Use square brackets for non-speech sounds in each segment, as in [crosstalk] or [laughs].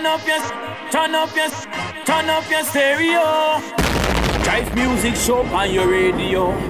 Turn up your, turn up your, turn up your stereo. JIFE music show on your radio.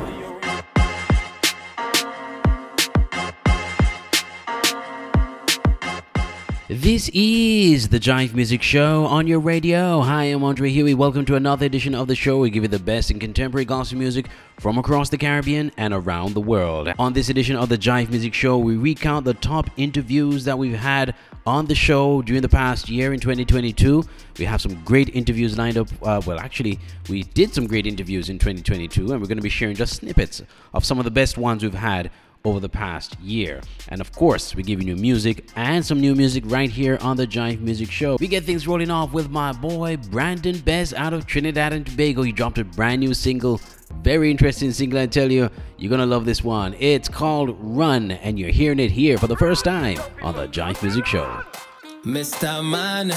This is the JIFE Music Show on your radio. Hi, I'm Andre Huey. Welcome to another edition of the show. We give you the best in contemporary gospel music from across the Caribbean and around the world. On this edition of the JIFE Music Show, we recount the top interviews that we've had on the show during the past year in 2022. We have some great interviews lined up. Uh, well, actually, we did some great interviews in 2022, and we're going to be sharing just snippets of some of the best ones we've had over the past year. And of course, we give you new music and some new music right here on the JIFE Music Show. We get things rolling off with my boy Brandon Bez out of Trinidad and Tobago. He dropped a brand new single. Very interesting single, I tell you. You're gonna love this one. It's called Run, and you're hearing it here for the first time on the JIFE Music Show. Mr. Man,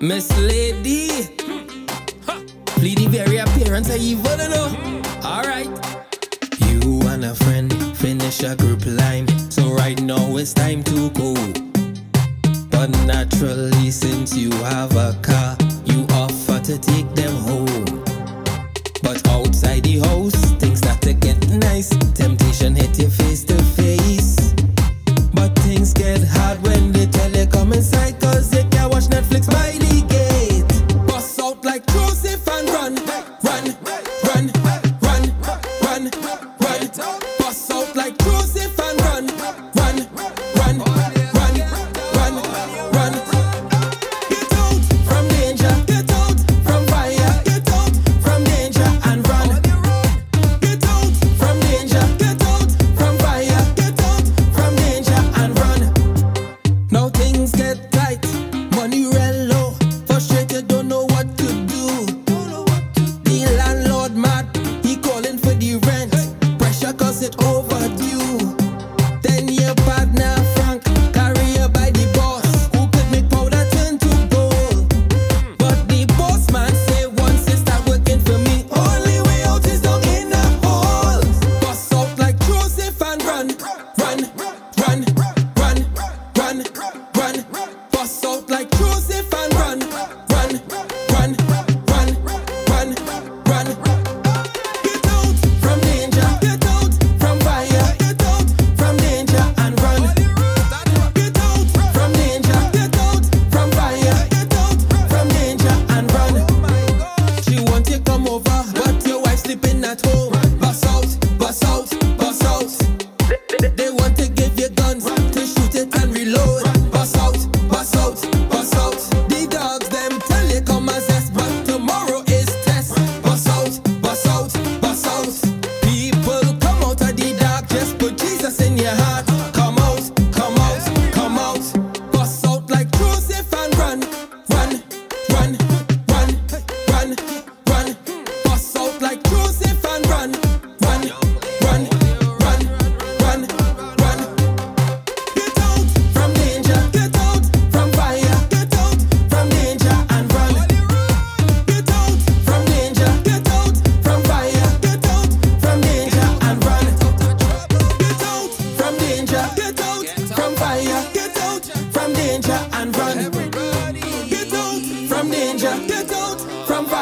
Miss Lady, plead the very appearance of evil, no? Alright and a friend finish a group line. So right now it's time to go. But naturally, since you have a car, you offer to take them home. But outside the house, things start to get nice.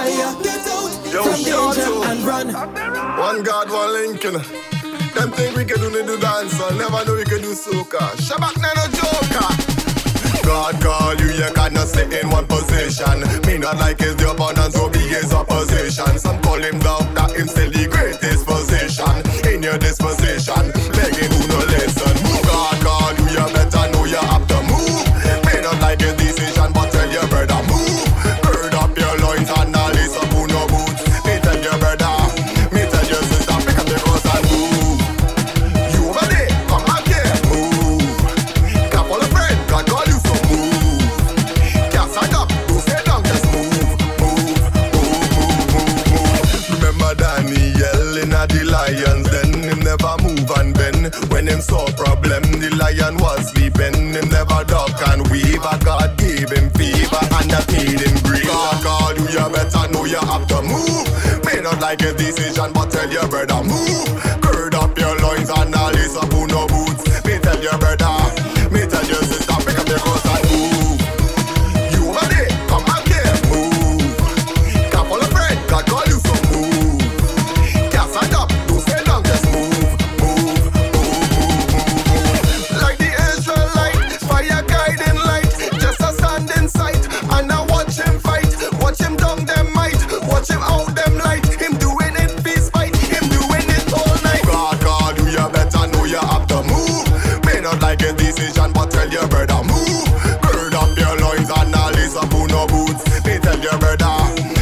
fire. Get out Yo, from danger and run. One God, one Lincoln. Them think we can do the dance, i never know we can do soca. Shabak na no joker. God call you, you cannot sit in one position. Me not like his the opponent, so be his opposition. Some call him doctor, him still the greatest position. In your disposition, begging who no listen. God call you, you so problem. The lion was sleeping, him never duck and weave. I God gave him fever and that made him grieve. So God, you better know you have to move. May not like a decision, but tell your brother move.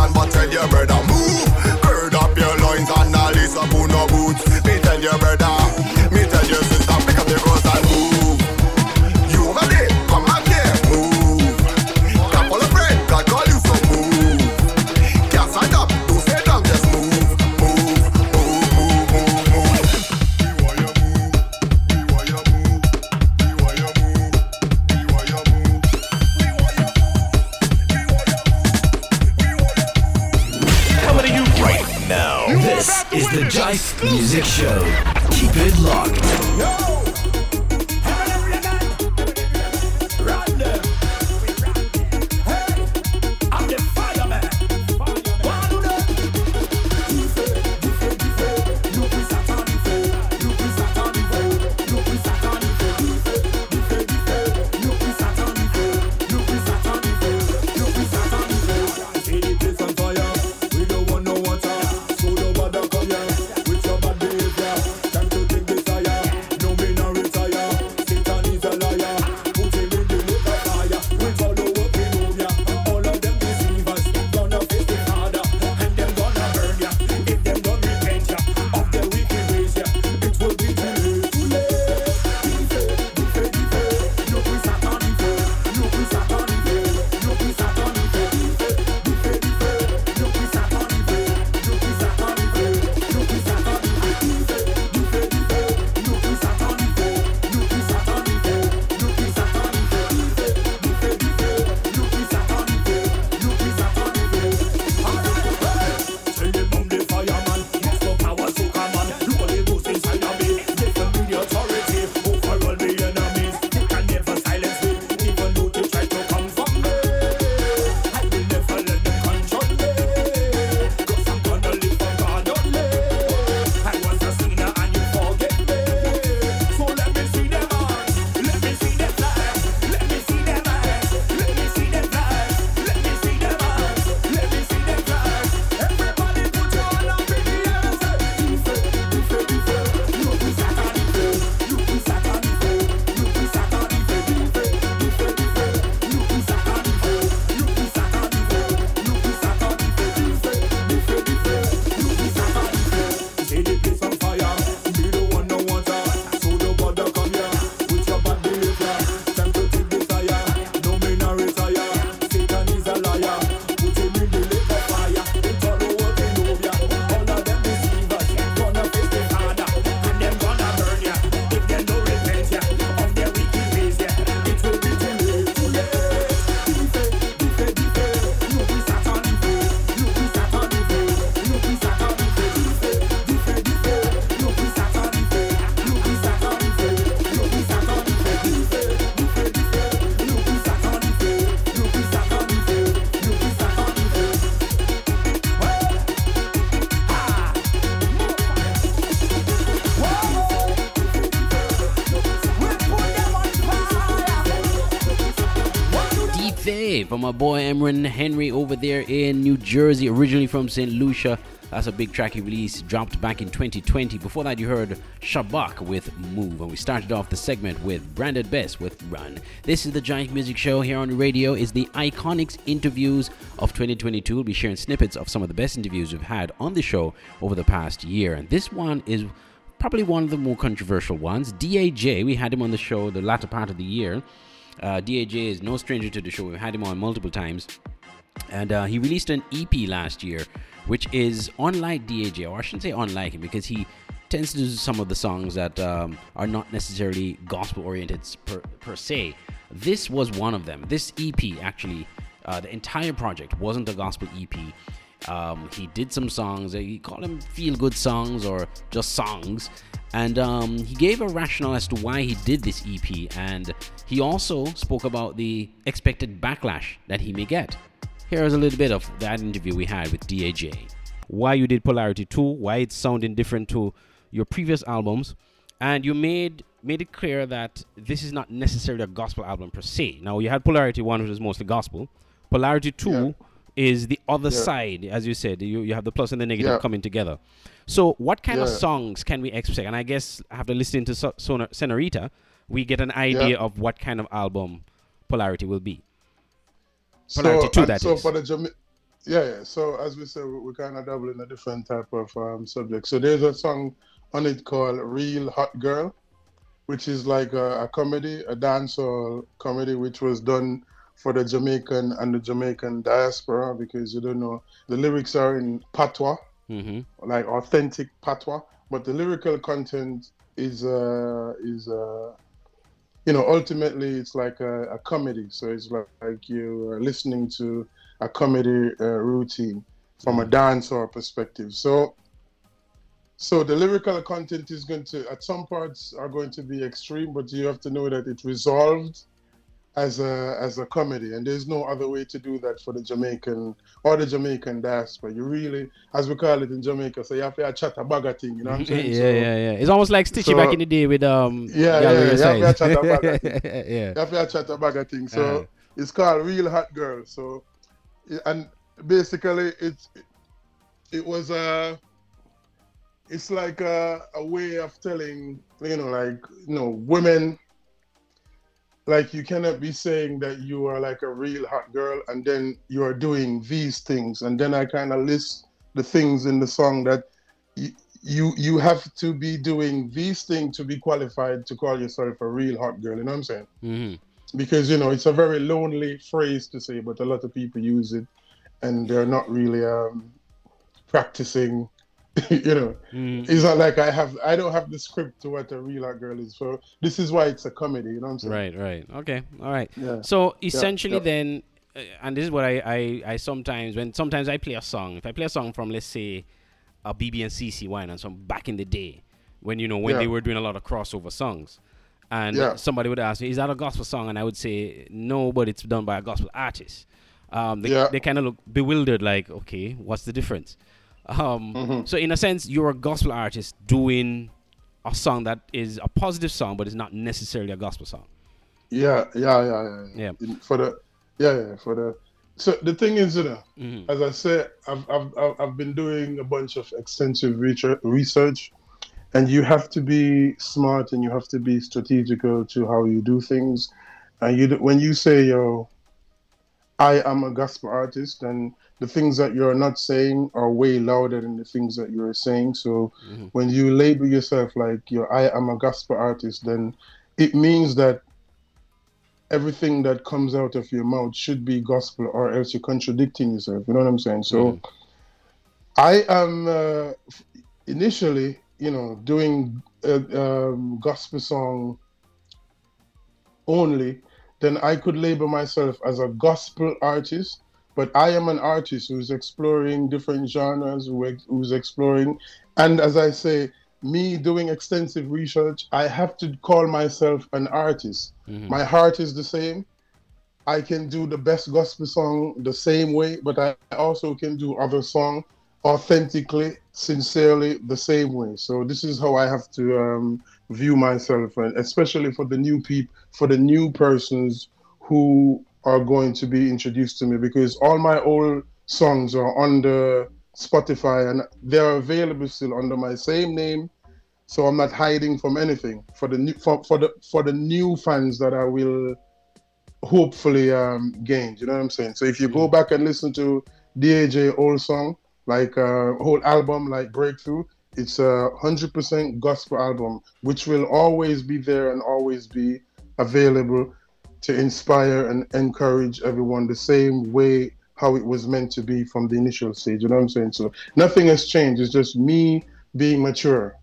A decision, but tell your brother move. Gird up your loins and all this up on no boots. Me tell your brother, my boy Emran Henry over there in New Jersey, originally from St. Lucia. That's a big track he released, dropped back in 2020. Before that, you heard Shabak with Move, and we started off the segment with Branded Best with Run. This is the JIFE Music Show here on the radio. Is the Iconics interviews of 2022. We'll be sharing snippets of some of the best interviews we've had on the show over the past year, and this one is probably one of the more controversial ones. DAJ, we had him on the show the latter part of the year. Uh, DAJ is no stranger to the show. We've had him on multiple times. And uh, he released an EP last year, which is unlike DAJ, or I shouldn't say unlike him, because he tends to do some of the songs that um, are not necessarily gospel oriented per, per se. This was one of them. This EP, actually, uh, the entire project wasn't a gospel EP. Um, he did some songs. He called them feel good songs or just songs. And um, he gave a rationale as to why he did this EP. And he also spoke about the expected backlash that he may get. Here's a little bit of that interview we had with DAJ. Why you did Polarity 2, why it's sounding different to your previous albums, and you made made it clear that this is not necessarily a gospel album per se. Now you had Polarity 1, which is mostly gospel. Polarity 2 Yeah. Is the other Yeah. side, as you said. You you have the plus and the negative Yeah. coming together. So, what kind of songs can we expect? And I guess after listening to so- Sona- Senorita, we get an idea of what kind of album Polarity will be. Polarity two, that so is. for the Jama- yeah, yeah. So as we said, we- we're kind of doubling a different type of um, subject. So there's a song on it called "Real Hot Girl," which is like a, a comedy, a dancehall comedy, which was done for the Jamaican and the Jamaican diaspora because you don't know the lyrics are in patois, hmm like authentic patois, but the lyrical content is uh is uh you know ultimately it's like a, a comedy. So it's like, like you are listening to a comedy uh, routine from a dancehall perspective. So so the lyrical content is going to at some parts are going to be extreme but you have to know that it resolved as a as a comedy and there's no other way to do that for the jamaican or the jamaican diaspora you really as we call it in jamaica so you have to chat a bag thing you know what i'm saying yeah, So- yeah. It's almost like Stitchie so- back in the day with um. Yeah, yeah, yeah, Size. yeah, yeah, chat about yeah. You have to chat about a thing. So Uh-huh. it's called Real Hot Girl. So and basically it's it was a it's like a, a way of telling you know like you know women like you cannot be saying that you are like a real hot girl and then you are doing these things and then I kind of list the things in the song that y- you you have to be doing these things to be qualified to call yourself a real hot girl you know what I'm saying hmm because you know it's a very lonely phrase to say, but a lot of people use it, and they're not really um, practicing. [laughs] you know, Mm. it's not like I have I don't have the script to what a real hot girl is. So this is why it's a comedy. You know what I'm saying? Right, right. Okay, all right. Yeah. So essentially, yeah. then, uh, and this is what I, I, I sometimes when sometimes I play a song. If I play a song from let's say a BeBe and CeCe wine and some back in the day, when you know when they were doing a lot of crossover songs, and somebody would ask me, "Is that a gospel song?" and I would say, "No, but it's done by a gospel artist." Um, they, Yeah. they kind of look bewildered, like, "Okay, what's the difference?" Um, Mm-hmm. So in a sense, you're a gospel artist doing a song that is a positive song, but it's not necessarily a gospel song. Yeah, yeah, yeah, yeah. Yeah. For the yeah, yeah, for the. So the thing is, you know, Mhm. as I said, I've, I've I've- I've been doing a bunch of extensive research, research, and you have to be smart and you have to be strategical to how you do things. And you when you say, "Yo, I am a gospel artist," and the things that you're not saying are way louder than the things that you're saying. So when you label yourself like, "Yo, I am a gospel artist," then it means that everything that comes out of your mouth should be gospel or else you're contradicting yourself. You know what i'm saying? So i am uh, initially you know doing a um, gospel song only then i could label myself as a gospel artist but i am an artist who's exploring different genres who who's exploring and as i say me doing extensive research i have to call myself an artist. My heart is the same. I can do the best gospel song the same way, but I also can do other song authentically, sincerely, the same way. So this is how I have to um, view myself, and especially for the new people, for the new persons who are going to be introduced to me, because all my old songs are under Spotify and they're available still under my same name. So I'm not hiding from anything for the new for, for the for the new fans that I will hopefully um gain. You know what I'm saying? So if you go back and listen to DAJ old song, like uh whole album like Breakthrough, it's a hundred percent gospel album, which will always be there and always be available to inspire and encourage everyone the same way how it was meant to be from the initial stage. You know what I'm saying? So nothing has changed. It's just me being mature.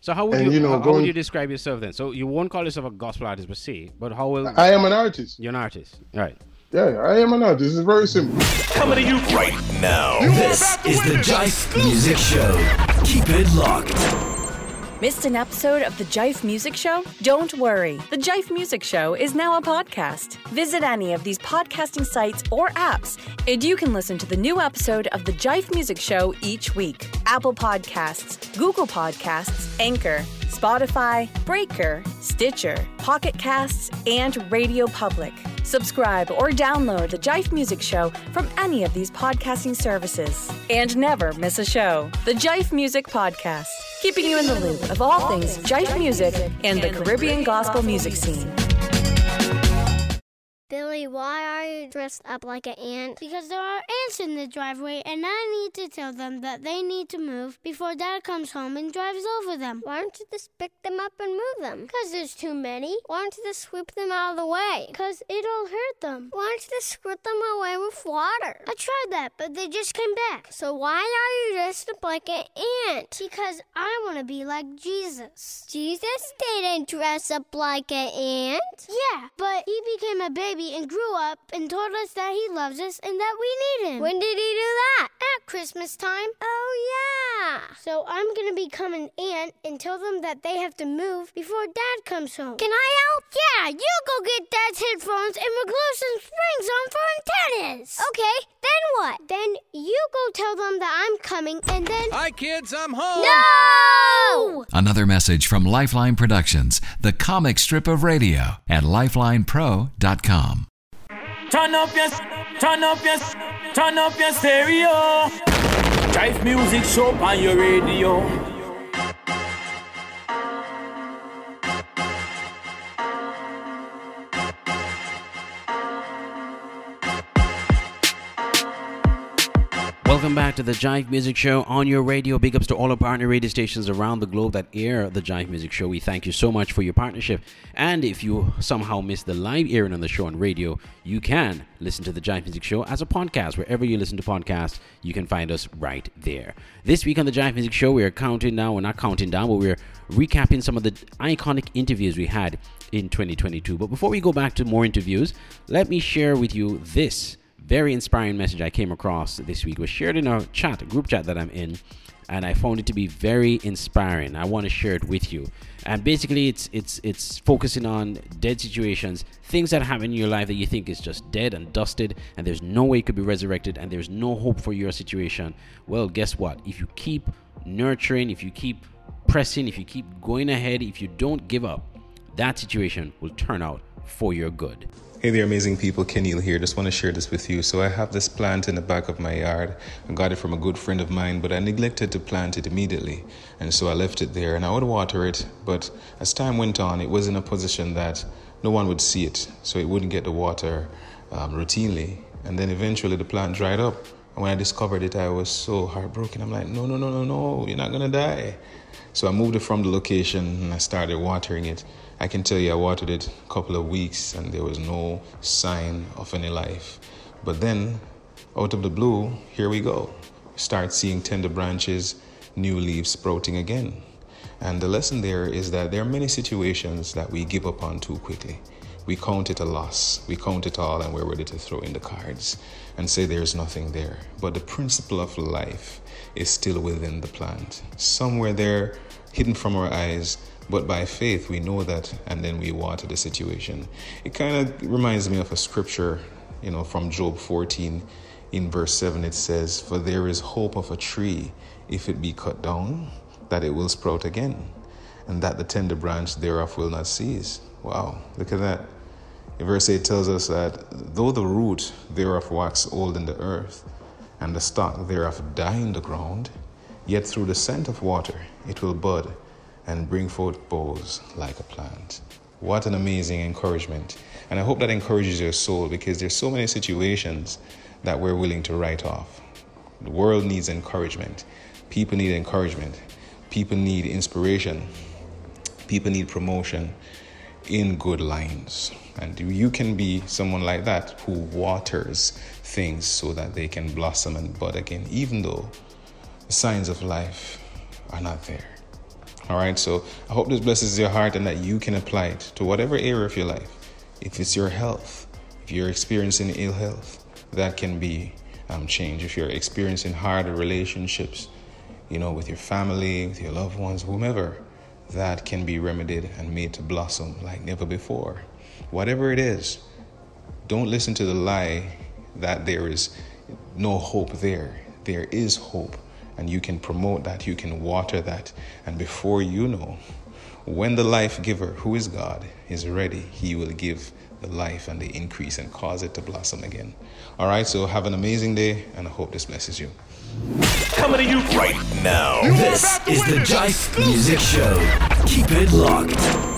So how would And, you, you know, how, how would you describe yourself then? So you won't call yourself a gospel artist per se, but how will I am an artist. you're an artist, right? Yeah, I am an artist. It's very simple. Coming to you right now. This is the JIFE Music Show. Keep it locked. Missed an episode of the JIFE Music Show? Don't worry. The JIFE Music Show is now a podcast. Visit any of these podcasting sites or apps, and you can listen to the new episode of the JIFE Music Show each week. Apple Podcasts, Google Podcasts, Anchor, Spotify, Breaker, Stitcher, Pocket Casts, and Radio Public. Subscribe or download The JIFE Music Show from any of these podcasting services. And never miss a show. The JIFE Music Podcast, keeping you in the loop of all things JIFE music and the Caribbean gospel music scene. Billy, why are you dressed up like an ant? Because there are ants in the driveway, and I need to tell them that they need to move before Dad comes home and drives over them. Why don't you just pick them up and move them? Because there's too many. Why don't you just sweep them out of the way? Because it'll hurt them. Why don't you just squirt them away with water? I tried that, but they just came back. So why are you dressed up like an ant? Because I want to be like Jesus. Jesus didn't dress up like an ant. Yeah, but he became a baby and grew up and told us that he loves us and that we need him. When did he do that? At Christmas time. Oh, yeah. So I'm going to become an aunt and tell them that they have to move before Dad comes home. Can I help? Yeah, you go get Dad's headphones and we'll glue some springs on for antennas. Okay, then what? Then you go tell them that I'm coming and then. Hi, kids, I'm home. No! Another message from Lifeline Productions, the comic strip of radio at lifelinepro.com. Turn up your, turn up your, turn up your stereo. JIFE music show on your radio. Welcome back to the JIFE Music Show on your radio. Big ups to all our partner radio stations around the globe that air the JIFE Music Show. We thank you so much for your partnership. And if you somehow missed the live airing on the show on radio, you can listen to the JIFE Music Show as a podcast. Wherever you listen to podcasts, you can find us right there. This week on the JIFE Music Show, we are counting down. We're not counting down, but we're recapping some of the iconic interviews we had in 2022. But before we go back to more interviews, let me share with you this very inspiring message I came across this week was shared in a chat, a group chat that I'm in, and I found it to be very inspiring. I want to share it with you. And basically, it's it's it's focusing on dead situations, things that happen in your life that you think is just dead and dusted, and there's no way it could be resurrected, and there's no hope for your situation. Well, guess what? If you keep nurturing, if you keep pressing, if you keep going ahead, if you don't give up, that situation will turn out for your good. Hey there, amazing people. Kenil here. Just want to share this with you. So, I have this plant in the back of my yard. I got it from a good friend of mine, but I neglected to plant it immediately. And so I left it there and I would water it. But as time went on, it was in a position that no one would see it. So, it wouldn't get the water um, routinely. And then eventually the plant dried up. And when I discovered it, I was so heartbroken. I'm like, no, no, no, no, no, you're not going to die. So, I moved it from the location and I started watering it. I can tell you, I watered it a couple of weeks and there was no sign of any life. But then, out of the blue, here we go. Start seeing tender branches, new leaves sprouting again. And the lesson there is that there are many situations that we give up on too quickly. We count it a loss, we count it all, and we're ready to throw in the cards and say there's nothing there. But the principle of life is still within the plant, somewhere there, hidden from our eyes but by faith, we know that, and then we water the situation. It kind of reminds me of a scripture, you know, from Job 14. In verse 7, it says, For there is hope of a tree, if it be cut down, that it will sprout again, and that the tender branch thereof will not cease. Wow, look at that. In verse 8 tells us that though the root thereof wax old in the earth, and the stock thereof die in the ground, yet through the scent of water it will bud and bring forth boughs like a plant. What an amazing encouragement. And I hope that encourages your soul because there's so many situations that we're willing to write off. The world needs encouragement. People need encouragement. People need inspiration. People need promotion in good lines. And you can be someone like that who waters things so that they can blossom and bud again, even though the signs of life are not there. All right, so I hope this blesses your heart and that you can apply it to whatever area of your life. If it's your health, if you're experiencing ill health, that can be um, changed. If you're experiencing hard relationships, you know, with your family, with your loved ones, whomever, that can be remedied and made to blossom like never before. Whatever it is, don't listen to the lie that there is no hope there. There is hope and you can promote that, you can water that, and before you know, when the life giver, who is God, is ready, He will give the life and the increase and cause it to blossom again. All right, so have an amazing day, and I hope this blesses you. Coming to you right now. This is the JIFE Music Show. Keep it locked.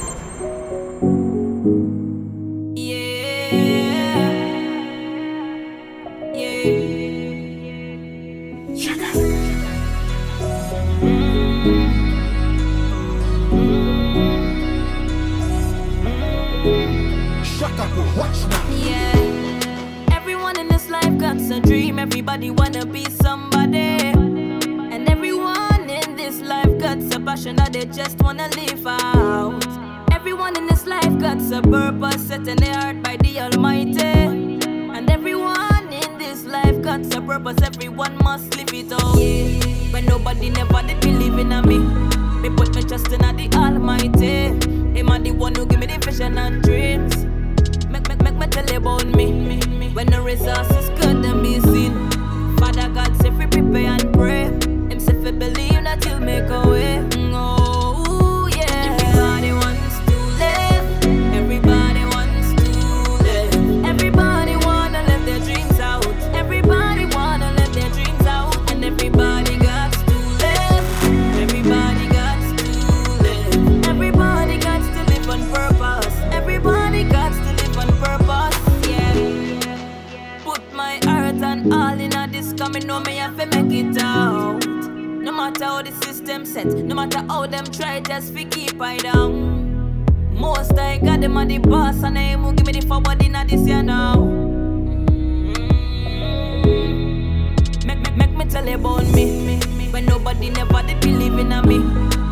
Nobody never did believe in me.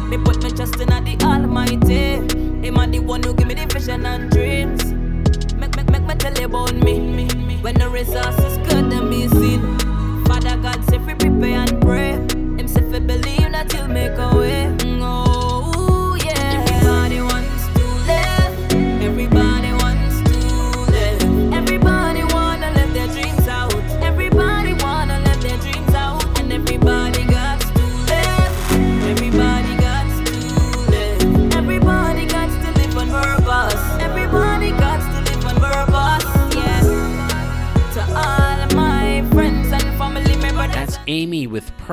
Me put me trust in the Almighty. Him and the one who give me the vision and dreams. Make, make, make me tell you about me. When the resources good,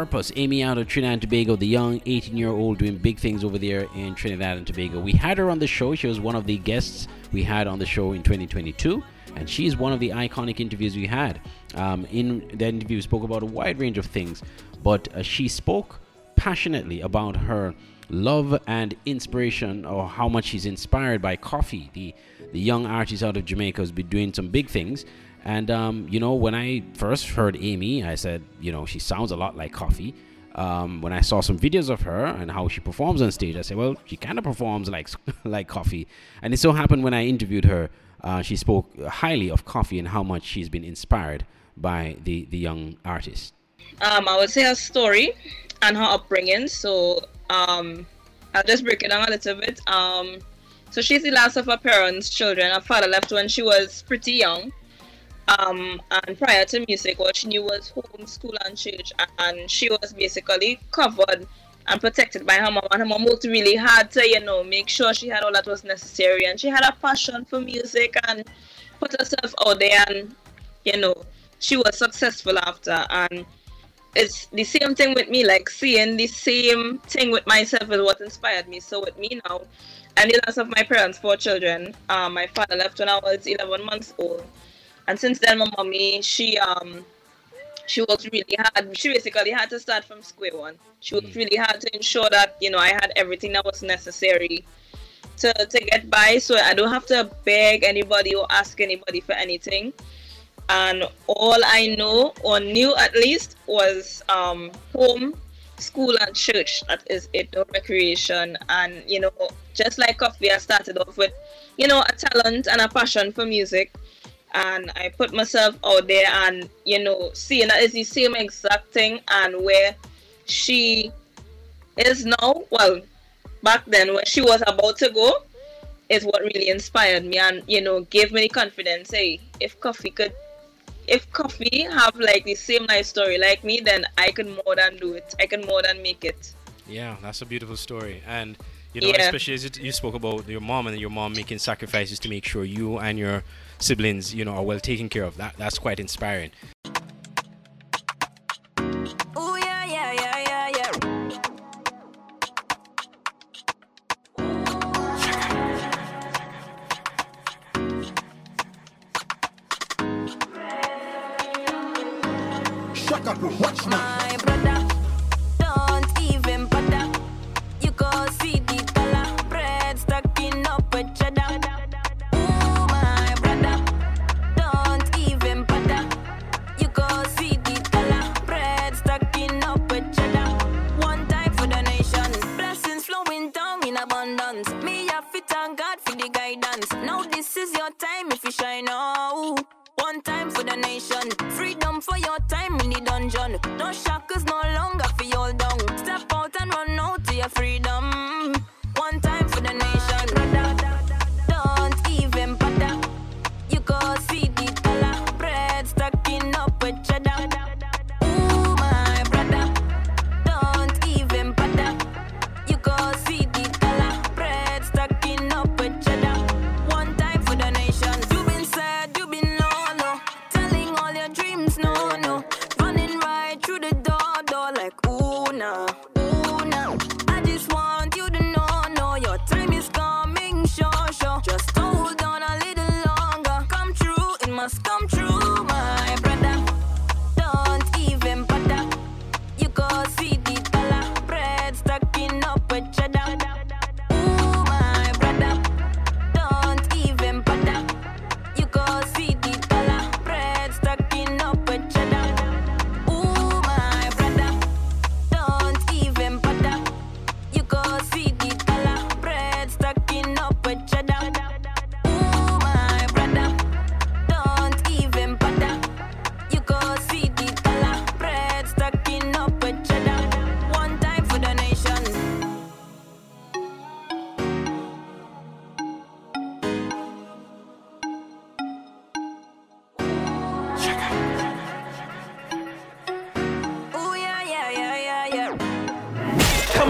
Purpose. AMI out of Trinidad and Tobago, the young 18 year old doing big things over there in Trinidad and Tobago. We had her on the show. She was one of the guests we had on the show in 2022. And she's one of the iconic interviews we had. Um, in the interview, we spoke about a wide range of things, but uh, she spoke passionately about her love and inspiration or how much she's inspired by Koffee the the young artist out of jamaica has been doing some big things and um, you know when i first heard AMI i said you know she sounds a lot like Koffee um, when i saw some videos of her and how she performs on stage i said well she kind of performs like [laughs] like Koffee and it so happened when i interviewed her uh, she spoke highly of Koffee and how much she's been inspired by the the young artist Um, I would say her story and her upbringing. So um, I'll just break it down a little bit. Um, so she's the last of her parents' children. Her father left when she was pretty young. Um, and prior to music, what she knew was home, school, and church. And she was basically covered and protected by her mom. And her mom worked really hard to, you know, make sure she had all that was necessary. And she had a passion for music and put herself out there. And, you know, she was successful after. And it's the same thing with me, like seeing the same thing with myself is what inspired me. So with me now, and the loss of my parents, four children. Um, my father left when I was 11 months old, and since then, my mommy, she um, she worked really hard. She basically had to start from square one. She worked really hard to ensure that you know I had everything that was necessary to to get by, so I don't have to beg anybody or ask anybody for anything and all I know or knew at least was um, home, school, and church. That is it, no recreation. And you know, just like Koffee, I started off with, you know, a talent and a passion for music. And I put myself out there, and you know, seeing that is the same exact thing, and where she is now. Well, back then when she was about to go, is what really inspired me, and you know, gave me the confidence. Hey, if Koffee could if Koffee have like the same life story like me, then I can more than do it. I can more than make it. Yeah, that's a beautiful story. And You know, Yeah. especially as you spoke about your mom and your mom making sacrifices to make sure you and your siblings, you know, are well taken care of. That that's quite inspiring.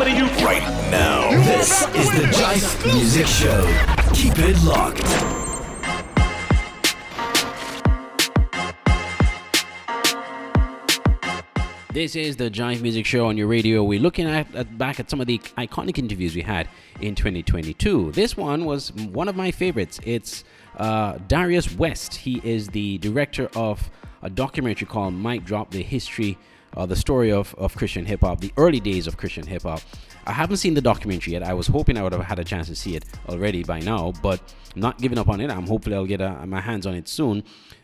You right now. This is the JIFE Music Show. Keep it locked. This is the JIFE Music Show on your radio. We're looking at, at back at some of the iconic interviews we had in 2022. This one was one of my favorites. It's uh, Darius West. He is the director of a documentary called Mic Drop: The History, uh, the story of, of Christian hip hop, the early days of Christian hip hop. I haven't seen the documentary yet. I was hoping I would have had a chance to see it already by now, but I'm not giving up on it. I'm hopefully I'll get uh my hands on it soon.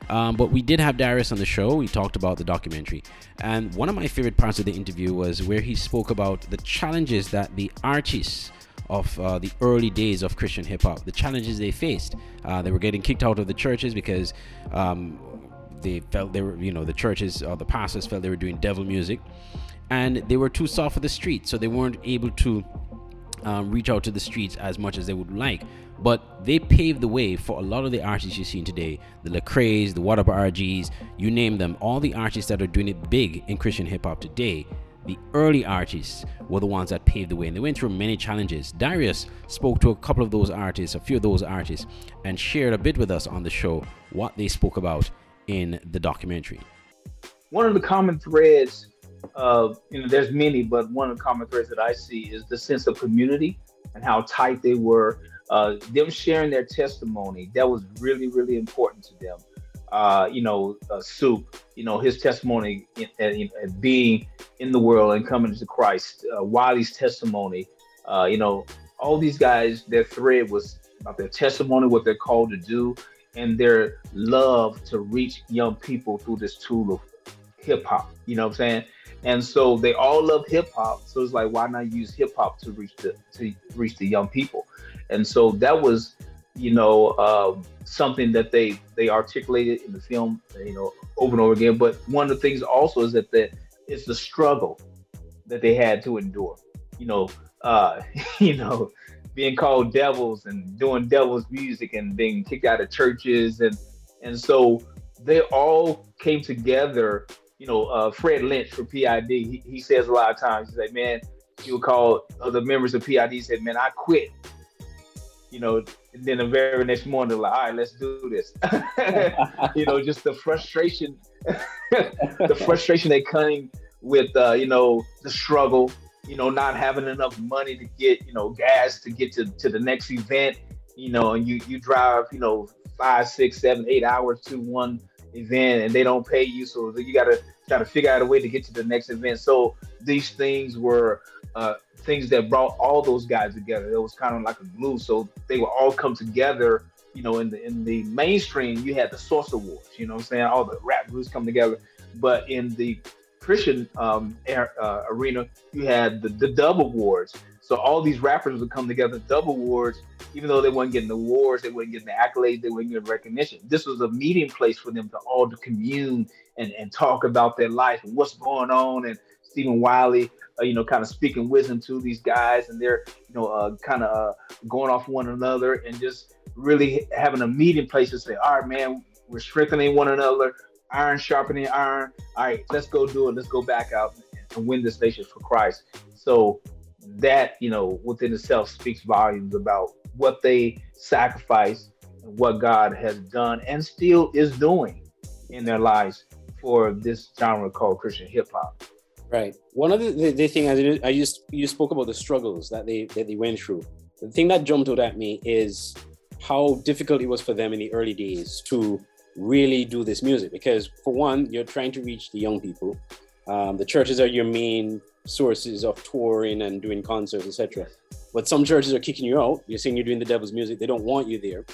Um, but we did have Darius on the show. We talked about the documentary. And one of my favorite parts of the interview was where he spoke about the challenges that the artists of uh, the early days of Christian hip hop, the challenges they faced. Uh, they were getting kicked out of the churches because um, they felt they were, you know, the churches or the pastors felt they were doing devil music. And they were too soft for the streets, so they weren't able to um, reach out to the streets as much as they would like. But they paved the way for a lot of the artists you're seeing today the Lecrae's, the What RGs, you name them, all the artists that are doing it big in Christian hip hop today. The early artists were the ones that paved the way, and they went through many challenges. Darius spoke to a couple of those artists, a few of those artists, and shared a bit with us on the show what they spoke about in the documentary. one of the common threads uh, you know there's many but one of the common threads that i see is the sense of community and how tight they were uh, them sharing their testimony that was really really important to them uh, you know uh, soup you know his testimony in, in, in being in the world and coming to christ uh, wiley's testimony uh, you know all these guys their thread was about their testimony what they're called to do and their love to reach young people through this tool of hip hop. You know what I'm saying? And so they all love hip hop. So it's like, why not use hip hop to reach the to reach the young people? And so that was, you know, um, something that they they articulated in the film, you know, over and over again. But one of the things also is that the it's the struggle that they had to endure. You know, uh, [laughs] you know, being called devils and doing devils music and being kicked out of churches and and so they all came together. You know, uh, Fred Lynch from PID, he, he says a lot of times, he's like, man, he would call other members of PID said, "Man, I quit." You know, and then the very next morning, they're like, "All right, let's do this." [laughs] you know, just the frustration, [laughs] the frustration that came with uh, you know the struggle. You know, not having enough money to get you know gas to get to, to the next event. You know, and you you drive you know five, six, seven, eight hours to one event, and they don't pay you, so you gotta gotta figure out a way to get to the next event. So these things were uh, things that brought all those guys together. It was kind of like a glue. So they would all come together. You know, in the in the mainstream, you had the Source Awards. You know, I'm saying all the rap groups come together. But in the Christian um, uh, arena, you had the, the Dove Awards. So all these rappers would come together, Dove Awards, even though they weren't getting the awards, they weren't getting the accolades, they weren't getting recognition. This was a meeting place for them to all to commune and, and talk about their life and what's going on. And Stephen Wiley, uh, you know, kind of speaking wisdom to these guys, and they're, you know, uh, kind of uh, going off one another and just really having a meeting place to say, all right, man, we're strengthening one another, iron sharpening iron. All right, let's go do it. Let's go back out and win this nation for Christ. So that, you know, within itself speaks volumes about what they sacrificed and what God has done and still is doing in their lives for this genre called Christian hip hop. Right. One of the, the, the thing I, I just you spoke about the struggles that they that they went through. The thing that jumped out at me is how difficult it was for them in the early days to really do this music because for one you're trying to reach the young people. Um, the churches are your main sources of touring and doing concerts etc but some churches are kicking you out. You're saying you're doing the devil's music. They don't want you there.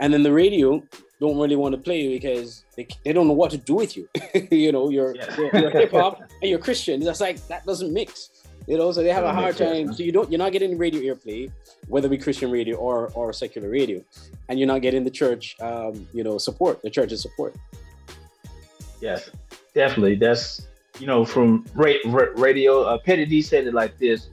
And then the radio don't really want to play you because they, they don't know what to do with you. [laughs] You know you're, yeah. you're, you're [laughs] hip-hop and you're christian. That's like that doesn't mix you know so they have a hard time. so you don't you're not getting radio airplay whether it be christian radio or or secular radio and you're not getting the church um, you know support the church's support. Yes definitely. That's you know from radio uh, petty d said it like this.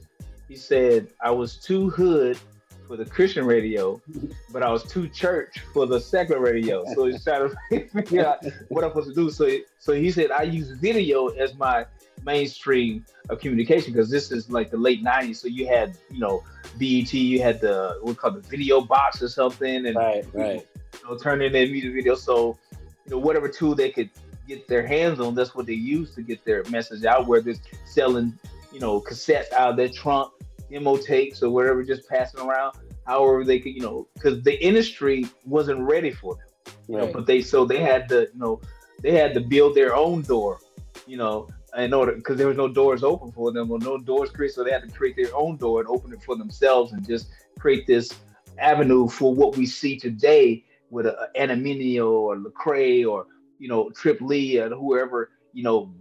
He said i was too hood for the Christian radio, [laughs] but I was too church for the secular radio. So he's [laughs] trying to figure out what I'm supposed to do. So, so he said I use video as my mainstream of communication because this is like the late '90s. So you had, you know, BET, you had the what we call the video box or something, and right, right, you know, turning in music video. So, you know, whatever tool they could get their hands on, that's what they used to get their message out. Where they're selling, you know, cassettes out of their trunk demo tapes or whatever, just passing around. However, they could, you know, because the industry wasn't ready for them, you right. know. But they so they had to, you know, they had to build their own door, you know, in order because there was no doors open for them or no doors created, so they had to create their own door and open it for themselves and just create this avenue for what we see today with a, a or Lecrae or you know Trip Lee or whoever, you know.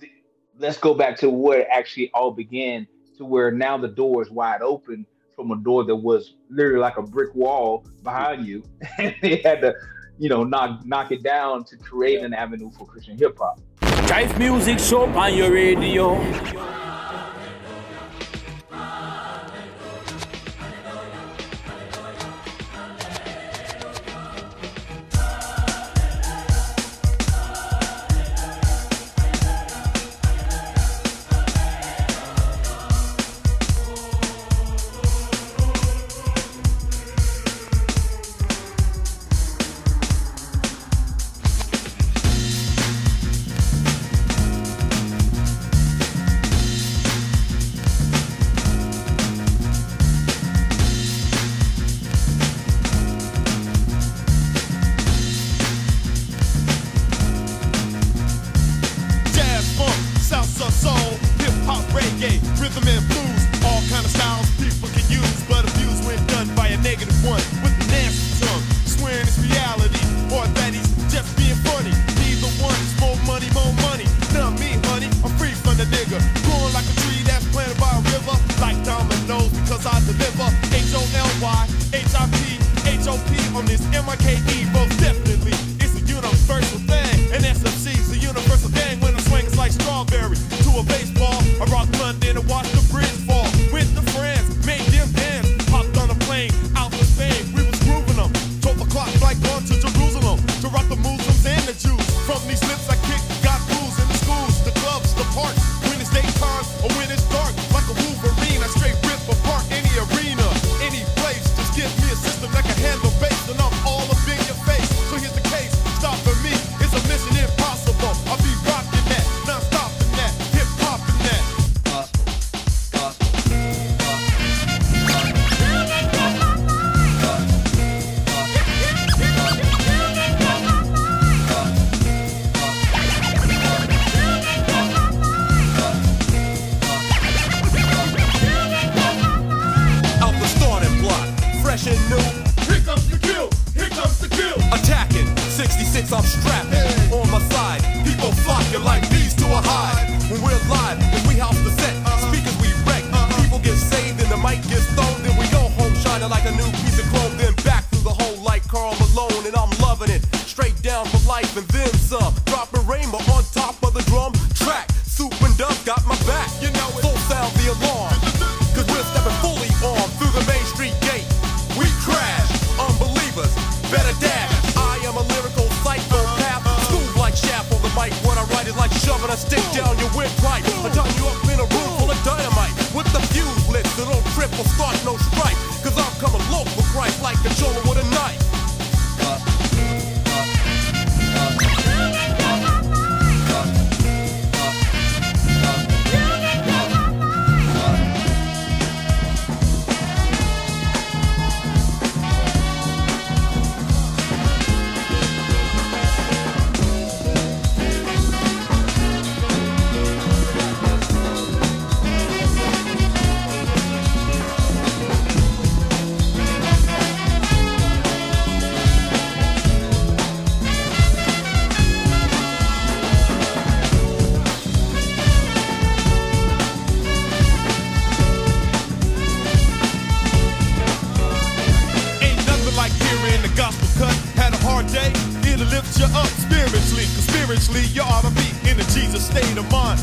Th- let's go back to where it actually all began to where now the door is wide open from a door that was literally like a brick wall behind you, [laughs] and they had to, you know, knock knock it down to create an avenue for Christian hip hop. JIFE music show on your radio.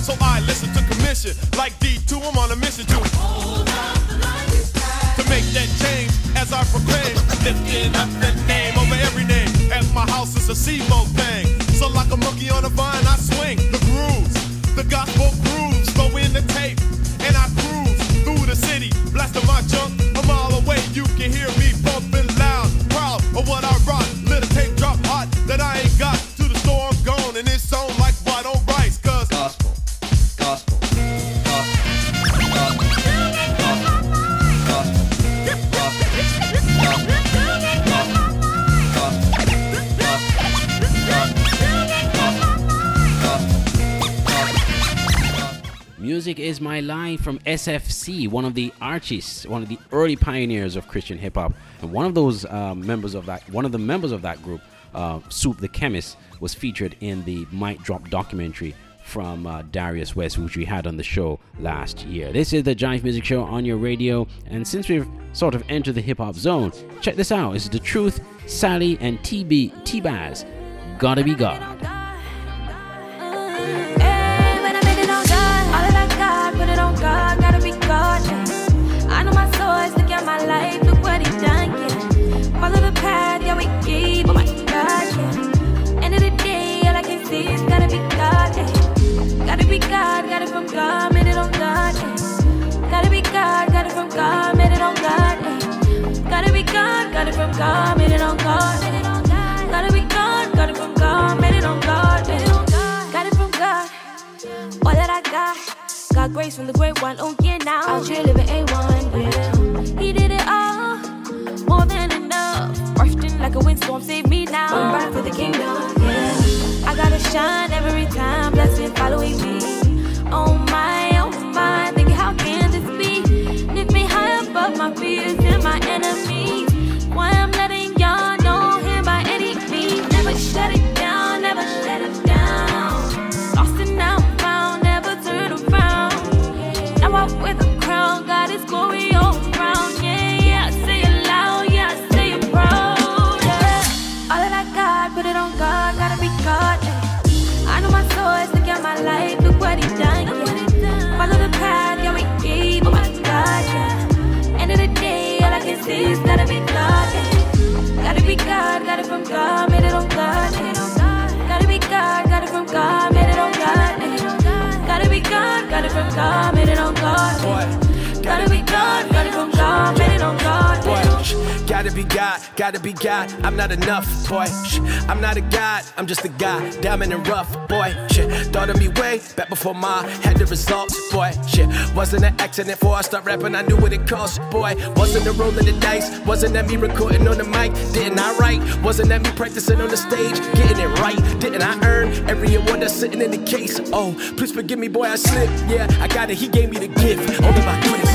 So I listen to commission. Like D2, I'm on a mission to hold up the to make that change as I proclaim, lifting up the name over every name. As my house is a CMO thing. So like a monkey on a vine, SFC, one of the artists, one of the early pioneers of Christian hip hop. And one of those uh, members of that, one of the members of that group, uh, Soup the Chemist, was featured in the Mic Drop documentary from uh, Darius West, which we had on the show last year. This is the JIFE Music Show on your radio. And since we've sort of entered the hip hop zone, check this out. It's The Truth, Sally, and TB, T-Baz. Gotta be God. Be God. I know my source, look at my life, look what he done, yeah. Follow the path, yeah, we keep, oh my God, yeah. End of the day, all I can see is gotta be God, yeah. Gotta be God, got it from God, made it on got grace from the great one. Oh yeah, now out here living A1. Yeah, he did it all, more than enough. Bursting like a windstorm, save me now. I'm right for the kingdom. Yeah, I gotta shine every time. Blessing following me. Oh my, oh my, think how can this be? Lift me high above my fears and my enemies. Why I'm letting y'all know him by any means. Never shut it day, all I can see is gotta be God. Gotta be God, got it from God, made it on God. Gotta be God, got it from God, made it on God. Gotta be God, got it from God, made it on God. Gotta be God, got it from God, made it on God. Boy, gotta be God, gotta be God. I'm not enough, boy. I'm not a God, I'm just a guy, diamond and rough, boy. Thought of me way back before my had the results, boy. Wasn't an accident before I start rapping. I knew what it cost, boy. Wasn't a roll of the dice, wasn't that me recording on the mic? Didn't I write? Wasn't that me practicing on the stage, getting it right? Didn't I earn every award that's sitting in the case? Oh, please forgive me, boy. I slipped. Yeah, I got it. He gave me the gift. Only my grace,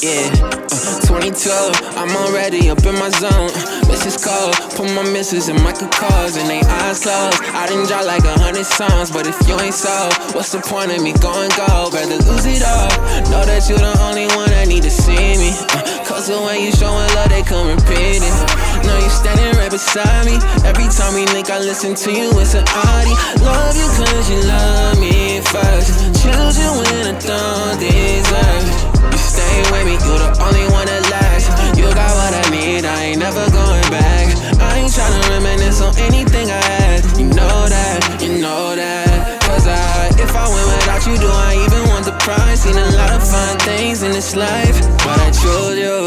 Yeah, uh, 2012, I'm already up in my zone. Mrs. Cole, put my missus in Michael Kors and they eyes closed. I done drop like a hundred songs, but if you ain't so, what's the point of me going gold? Rather lose it all. Know that you the only one that need to see me. Uh, Cause the way you showing love, they come repeat it. Know you standing right beside me. Every time we link, I listen to you, it's an oddie. Love you cause you love me first. Choose you when I don't deserve it. Stay with me, you the only one that lasts. You got what I need, I ain't never going back. I ain't tryna reminisce on anything I had. You know that, you know that. Cause I, if I went without you, do I even want the prize? Seen a lot of fun things in this life, but I chose you,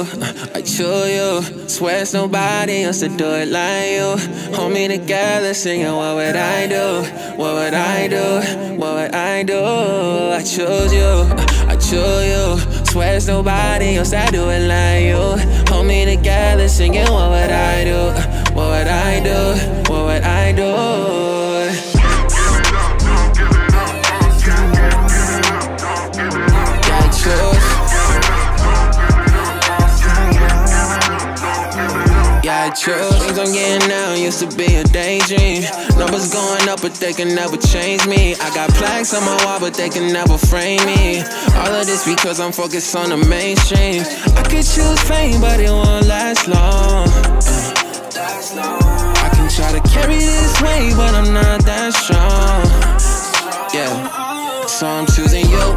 I chose you. Swear it's nobody else to do it like you. Hold me together, singing, what would I do? What would I do? What would I do? I chose you, I you. Swear it's nobody else that do it like you. Hold me together, singing, what would I do? What would I do? What would I do? I chose. Things I'm getting now used to be a daydream. Numbers going up, but they can never change me. I got plaques on my wall, but they can never frame me. All of this because I'm focused on the mainstream. I could choose fame, but it won't last long. I can try to carry this weight, but I'm not that strong. Yeah. So I'm choosing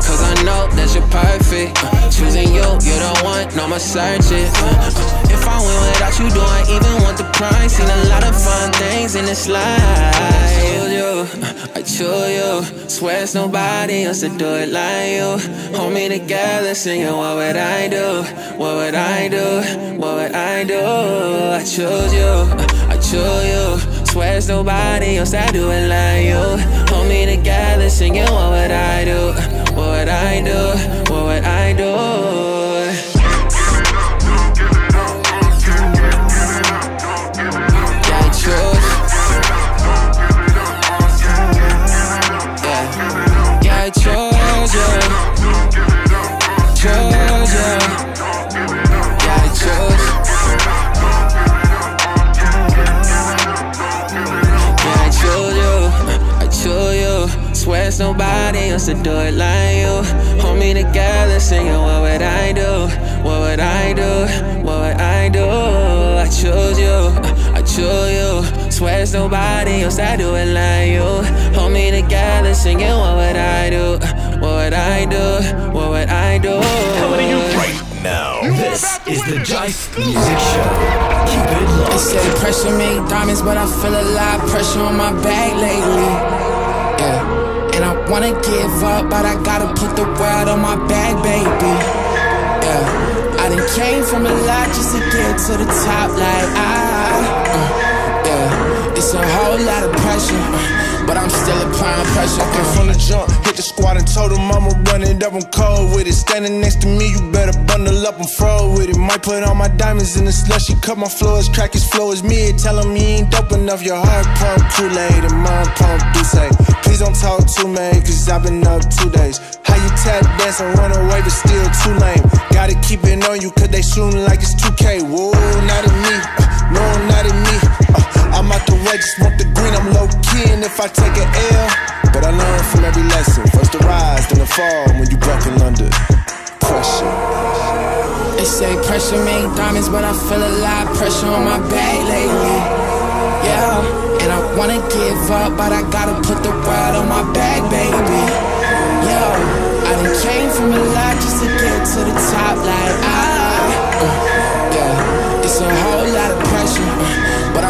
cause I know that you're perfect. Uh, choosing you, you're the one, no more searching. Uh, if I win without you, do I even want the prize? Seen a lot of fun things in this life. I choose you, I choose you. Swear it's nobody else to do it like you. Hold me together, singing, what would I do? What would I do? What would I do? I choose you, I choose you. Swear it's nobody else that do it like you. Hold me together, singing, what would I do? What would I do? What would I do? I chose Swear it's nobody else to do it like you. Hold me together, singing, what would I do? What would I do? What would I do? I chose you. I chose you. Swear it's nobody else that do it like you. Hold me together, singing, what would I do? What would I do? What would I do? Coming to you right now. This is the JIFE Music Show. Keep it They say pressure make diamonds, but I feel a lot of pressure on my back lately. Yeah. Wanna give up, but I gotta put the world on my back, baby. Yeah. I done came from a lot just to get to the top, like I. uh, yeah. It's a whole lot of pressure, uh, but I'm still applying pressure. Okay, from the jump, hit the squad and told them I'ma run it up, I'm cold with it. Standing next to me, you better bundle up, I'm fro with it. Might put all my diamonds in the slushy, cut my floors, crack his flow is mid. Tell him he ain't dope enough, your heart pump Kool-Aid and mine pump say. Please don't talk to me, cause I've been up two days. How you tap dance and run away, but still too lame. Gotta keep it on you, cause they shooting like it's 2K. Whoa, not at me, uh, no, not at me. I'm out the way, just want the green, I'm low key, and if I take an L, but I learn from every lesson. First the rise, then the fall when you buckle under pressure. They say pressure make diamonds, but I feel a lot of pressure on my back lately. Yeah, and I wanna give up, but I gotta put the world on my back, baby. Yeah, I done came from a lot just to get to the top, like I. uh, yeah, it's a whole lot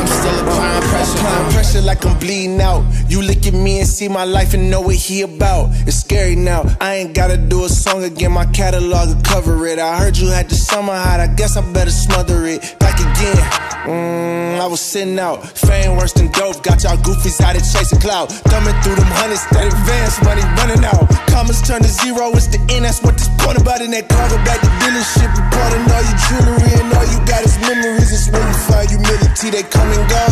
I'm still applying pressure. Applying pressure like I'm bleeding out. You look at me and see my life and know what he about. It's scary now. I ain't gotta do a song again. My catalog will cover it. I heard you had the summer hot. I guess I better smother it. Back again. Mm, I was sitting out, fame worse than dope. Got y'all goofies out of chasing cloud. Thumbing through them hundreds, that advance money running out. Commas turn to zero, it's the end. That's what this point about in that cargo back to dealership. Reporting all your jewelry and all you got is memories. It's when you find humility, they come and go.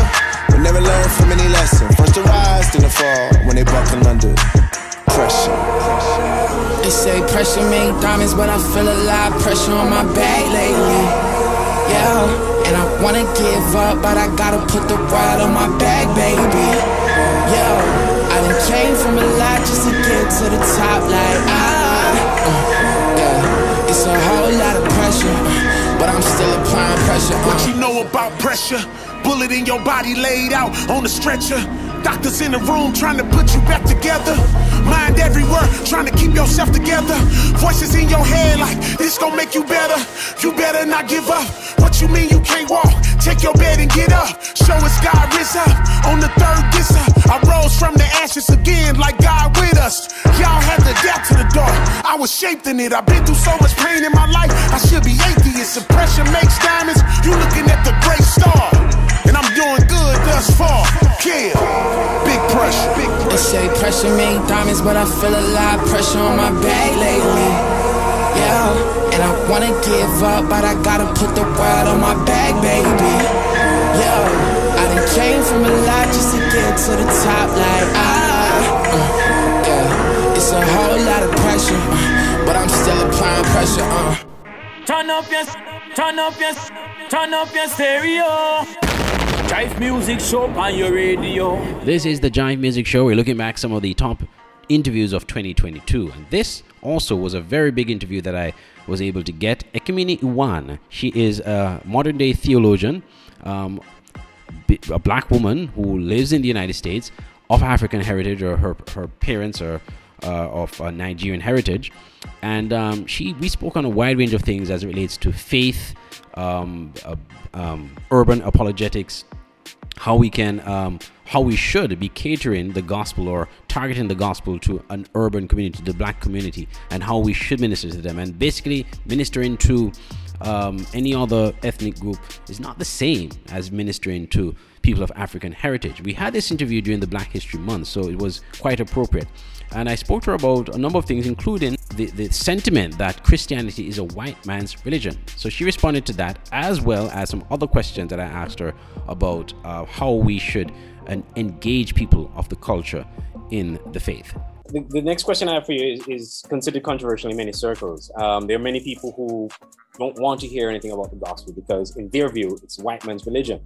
But never learn from any lesson. First to rise, then to fall. When they buckle under pressure. They say pressure make diamonds, but I feel a lot of pressure on my back lately. Yeah, and I wanna give up, but I gotta put the world on my back, baby. Yeah, I done came from a lot just to get to the top, like ah. Uh, yeah, it's a whole lot of pressure, but I'm still applying pressure. Uh. What you know about pressure? Bullet in your body laid out on the stretcher. Doctors in the room trying to put you back together. Mind everywhere, trying to keep yourself together. Voices in your head like this gon' make you better. You better not give up. What you mean you can't walk? Take your bed and get up. Show us God is up on the third disser. I rose from the ashes again like God with us. Y'all had to adapt to the dark. I was shaped in it. I've been through so much pain in my life. I should be atheist. Pressure makes diamonds, you looking at the great star. And I'm doing good thus far. Yeah, big pressure. Big They say pressure make diamonds, but I feel a lot of pressure on my back lately. Yeah, and I wanna give up, but I gotta put the world on my back, baby. Yeah, I done came from a lot just to get to the top, like ah. uh, yeah, it's a whole lot of pressure, uh, but I'm still applying pressure. Uh. Turn up your, turn up your, turn up your stereo. JIFE music show on your radio. This is the JIFE Music Show. We're looking back some of the top interviews of 2022, and this also was a very big interview that I was able to get. Ekemini Uwan, she is a modern day theologian, um, a black woman who lives in the United States of African heritage, or her her parents are uh, of uh, Nigerian heritage, and um, she we spoke on a wide range of things as it relates to faith, um, uh, um, urban apologetics, how we can um, how we should be catering the gospel or targeting the gospel to an urban community the black community and how we should minister to them. And basically ministering to um, any other ethnic group is not the same as ministering to people of african heritage we had this interview during the black history month so it was quite appropriate and I spoke to her about a number of things, including the, the sentiment that Christianity is a white man's religion. So she responded to that, as well as some other questions that I asked her about uh, how we should uh, engage people of the culture in the faith. The, the next question I have for you is, is considered controversial in many circles. Um, there are many people who don't want to hear anything about the gospel because, in their view, it's white man's religion.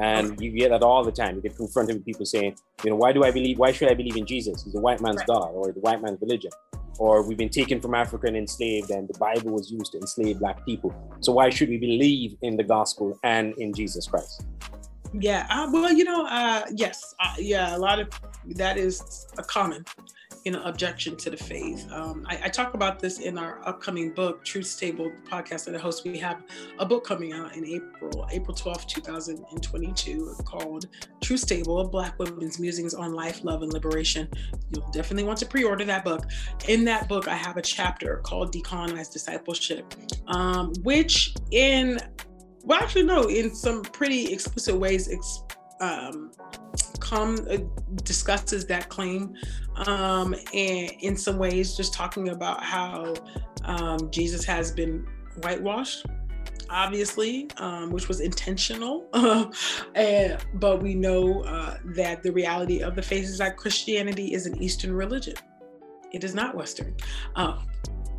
And you get that all the time. You get confronted with people saying, you know, why do I believe, why should I believe in Jesus? He's a white man's God or the white man's religion. Or we've been taken from Africa and enslaved, and the Bible was used to enslave black people. So why should we believe in the gospel and in Jesus Christ? Yeah, uh, well, you know, uh, yes, uh, yeah, a lot of that is a common, you know, objection to the faith. Um, I, I, talk about this in our upcoming book, Truth Table podcast that I host. We have a book coming out in April, April 12th, 2022, called Truth Table Black Women's Musings on Life, Love, and Liberation. You'll definitely want to pre order that book. In that book, I have a chapter called Decolonized Discipleship, um, which in well, actually, no, in some pretty explicit ways, um, come uh, discusses that claim, um, and in some ways, just talking about how um, Jesus has been whitewashed obviously, um, which was intentional. [laughs] and, but we know uh, that the reality of the faith is that Christianity is an Eastern religion. It is not Western. Uh,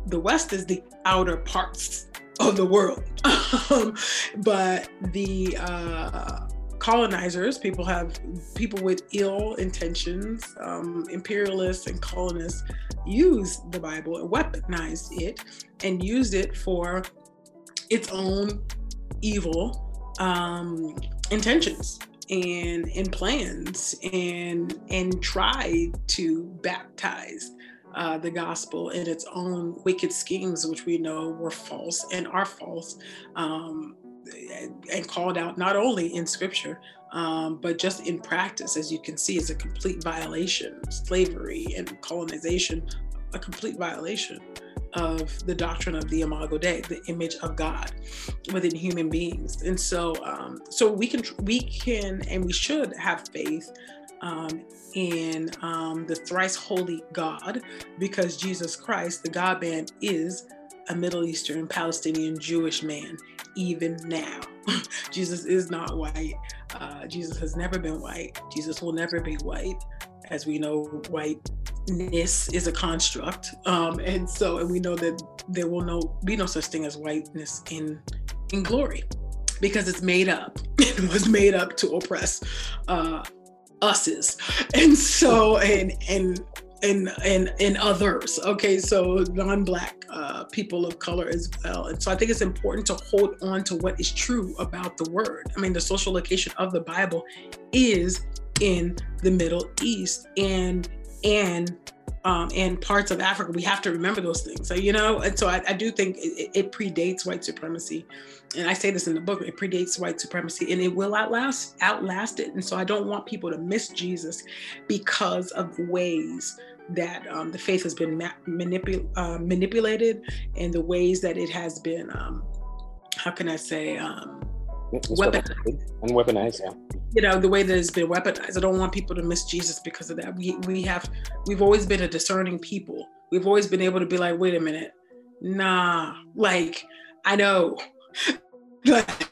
the West is the outer parts of the world. [laughs] Um, but the uh, colonizers, people have people with ill intentions, um, imperialists and colonists use the Bible and weaponized it and used it for its own evil um, intentions and and plans and and tried to baptize uh, the gospel in its own wicked schemes, which we know were false and are false, um, and called out not only in scripture, um, but just in practice, as you can see, is a complete violation. Slavery and colonization, a complete violation. of the doctrine of the Imago Dei, the image of God within human beings. And so, um, so we can, we can, and we should have faith um, in um, the thrice holy God, because Jesus Christ, the God man, is a Middle Eastern, Palestinian, Jewish man, even now. [laughs] Jesus is not white. Uh, Jesus has never been white. Jesus will never be white. As we know, whiteness is a construct. Um, and so, and we know that there will no be no such thing as whiteness in in glory because it's made up. [laughs] It was made up to oppress uh, us's. And so, and, and, and and and others. Okay so non-black uh, people of color as well. And so i think it's important to hold on to what is true about the word. I mean the social location of the bible is in the middle east and and um, and parts of africa. We have to remember those things so you know? And so i, I do think it, it predates white supremacy. And I say this in the book, it predates white supremacy and it will outlast outlast it. And so I don't want people to miss Jesus because of ways that um, the faith has been ma- manipul- uh, manipulated and the ways that it has been, um, how can I say, um, weaponized. And weaponized, yeah. You know, the way that it's been weaponized. I don't want people to miss Jesus because of that. We, we have, we've always been a discerning people. We've always been able to be like, wait a minute, nah, like, I know [laughs]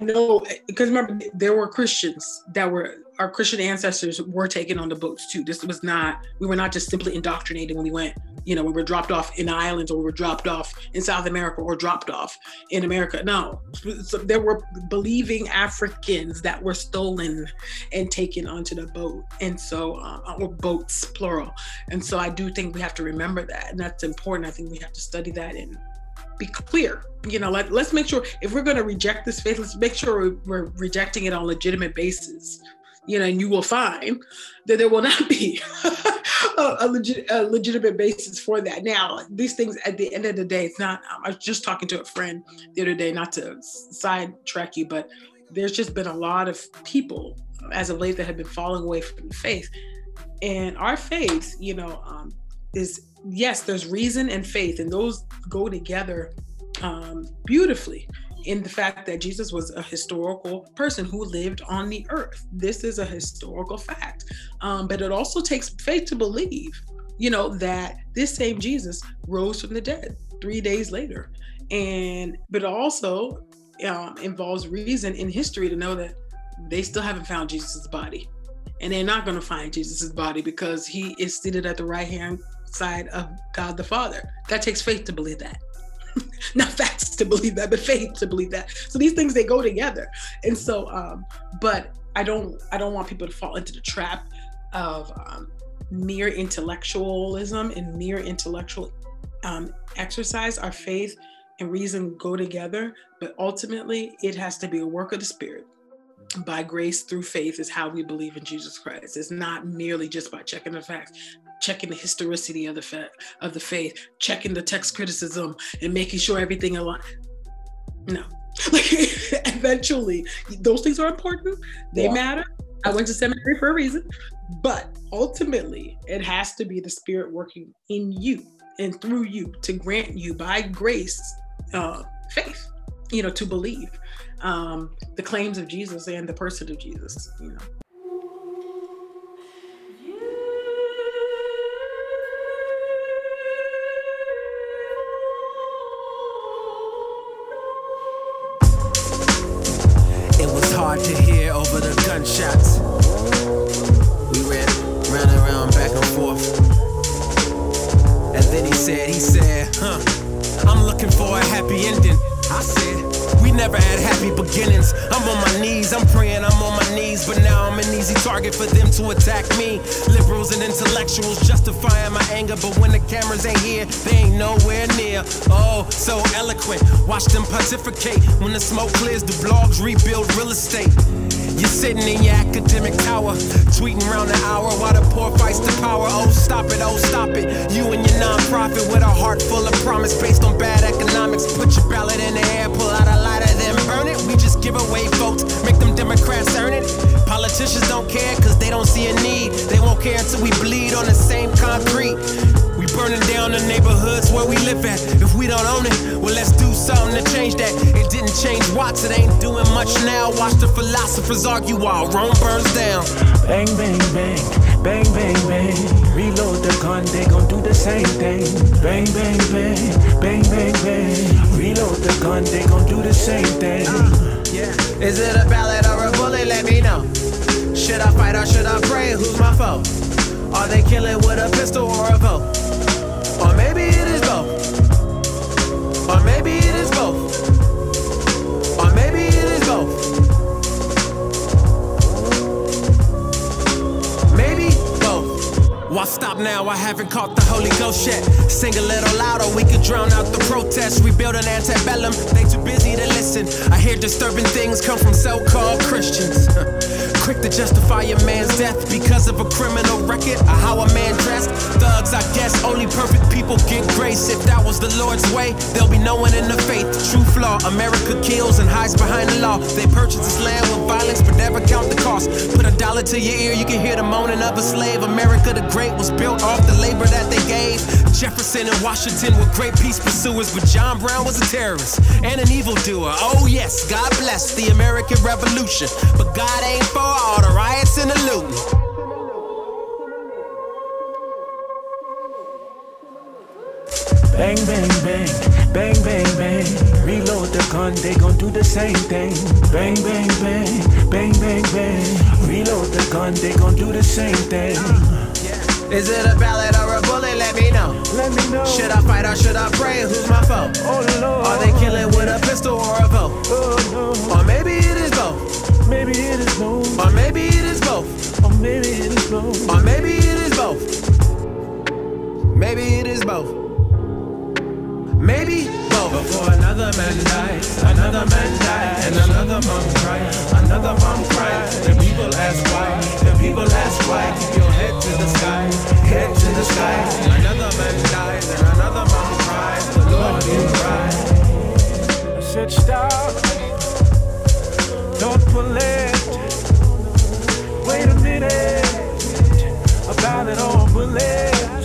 no, because remember there were Christians that were our Christian ancestors were taken on the boats too. This was not we were not just simply indoctrinated when we went. You know, we were dropped off in islands or we were dropped off in South America or dropped off in America. No, so there were believing Africans that were stolen and taken onto the boat, and so uh, or boats plural. And so I do think we have to remember that, and that's important. I think we have to study that and be clear. You know, let, let's make sure if we're going to reject this faith, let's make sure we're rejecting it on legitimate basis. You know, and you will find that there will not be [laughs] a, a, legit, a, legitimate basis for that. Now, these things at the end of the day, it's not. I was just talking to a friend the other day, not to sidetrack you, but there's just been a lot of people as of late that have been falling away from the faith. And our faith, you know, um, is yes, there's reason and faith, and those go together um, beautifully in the fact that Jesus was a historical person who lived on the earth. This is a historical fact. Um, but it also takes faith to believe, you know, that this same Jesus rose from the dead three days later. And, but also um, involves reason in history to know that they still haven't found Jesus's body. And they're not going to find Jesus's body because he is seated at the right hand side of God the Father. That takes faith to believe that. [laughs] Not facts to believe that, but faith to believe that. So these things they go together. And so, um, but I don't I don't want people to fall into the trap of um, mere intellectualism and mere intellectual um, exercise. Our faith and reason go together, but ultimately it has to be a work of the Spirit by grace through faith is how we believe in Jesus Christ. It's not merely just by checking the facts checking the historicity of the fa- of the faith, checking the text criticism, and making sure everything aligned. No, [laughs] like eventually, those things are important. They yeah. matter. I went to seminary for a reason, but ultimately, it has to be the Spirit working in you and through you to grant you by grace uh, faith. You know, to believe um, the claims of Jesus and the person of Jesus. You know. Justifying my anger, but when the cameras ain't here, they ain't nowhere near. Oh, so eloquent. Watch them pontificate. When the smoke clears, the blogs rebuild real estate. You're sitting in your academic tower, tweeting around the hour while the poor fights the power. Oh, stop it, oh, stop it. You and your nonprofit with a heart full of promise based on bad economics. Put your ballot in the air, pull out a lighter, then burn it. We just give away votes, make them Democrats earn. Politicians don't care because they don't see a need. They won't care until we bleed on the same concrete. We burning down the neighborhoods where we live at. If we don't own it, well, let's do something to change that. It didn't change Watts, it ain't doing much now. Watch the philosophers argue while Rome burns down. Bang, bang, bang, bang, bang, bang. Reload the gun, they gon' do the same thing. Bang, bang, bang, bang, bang, bang. Reload the gun, they gon' do the same thing. Uh, yeah. Is it a ballad or a Should I fight or should I pray? Who's my foe? Are they killing with a pistol or a vote? Or maybe it is both. Or maybe it is both. Or maybe it is both. Maybe both. Why stop now? I haven't caught the Holy Ghost yet. Sing a little louder, we could drown out the protests. Rebuild an antebellum, they too busy to listen. I hear disturbing things come from so called Christians. [laughs] Quick to justify a man's death because of a criminal record or how a man dressed. Thugs, I guess, only perfect people get grace. If that was the Lord's way, there'll be no one in the faith. True flaw, America kills and hides behind the law. They purchase this land with violence, but never count the cost. Put a dollar to your ear, you can hear the moaning of a slave. America the Great was built off the labor that they gave. Jefferson and Washington were great peace pursuers, but John Brown was a terrorist and an evildoer. Oh, yes, God bless the American Revolution, but God ain't for all the riots and the looting. Bang, bang, bang, bang, bang, bang. Reload the gun, they gon' do the same thing. Bang, bang, bang, bang, bang, bang. Reload the gun, they gon' do the same thing. Is it a ballad or a bullet? Let me know. Let me know. Should I fight or should I pray? Who's my foe? Oh Lord. Are they killing with a pistol or a vote? Oh no. Or maybe it is both. Maybe it is both. Or maybe it is both. Or maybe it is both. Or maybe it is both. Maybe it is both. Maybe both. Before another man dies, another man dies, and another mom cries, another mom cries. The people ask why, the people ask why. Keep your head to the sky, head to the sky. Another man dies, and another mom cries. The Lord will cry. I said stop, don't pull it. Wait a minute, about it on bullet.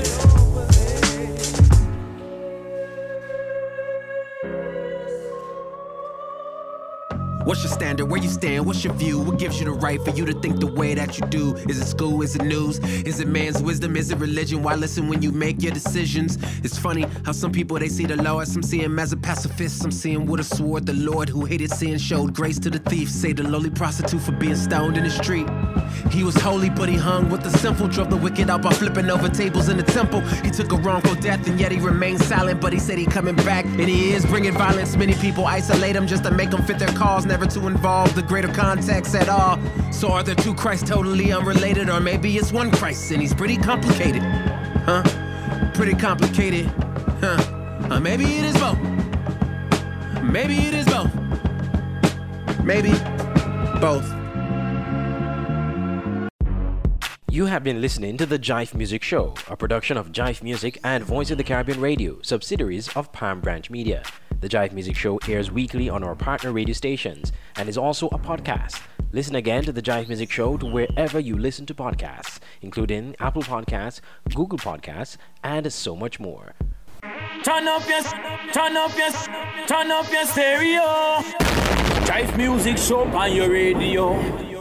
What's your standard? Where you stand? What's your view? What gives you the right for you to think the way that you do? Is it school? Is it news? Is it man's wisdom? Is it religion? Why listen when you make your decisions? It's funny how some people they see the as some see him as a pacifist, some see him with a sword. The Lord who hated sin showed grace to the thief. Say the lowly prostitute for being stoned in the street. He was holy, but he hung with the sinful. Drove the wicked out by flipping over tables in the temple. He took a wrongful death and yet he remained silent. But he said he coming back and he is bringing violence. Many people isolate him just to make him fit their cause, never to involve the greater context at all. So are the two Christs totally unrelated, or maybe it's one Christ and he's pretty complicated, huh? Pretty complicated, huh? Uh, maybe it is both. Maybe it is both. Maybe both. You have been listening to the JIFE Music Show, a production of JIFE Music and Voice of the Caribbean Radio, subsidiaries of Palm Branch Media. The JIFE Music Show airs weekly on our partner radio stations and is also a podcast. Listen again to the JIFE Music Show to wherever you listen to podcasts, including Apple Podcasts, Google Podcasts, and so much more. Turn up your, turn up your, turn up your stereo. JIFE music show on your radio.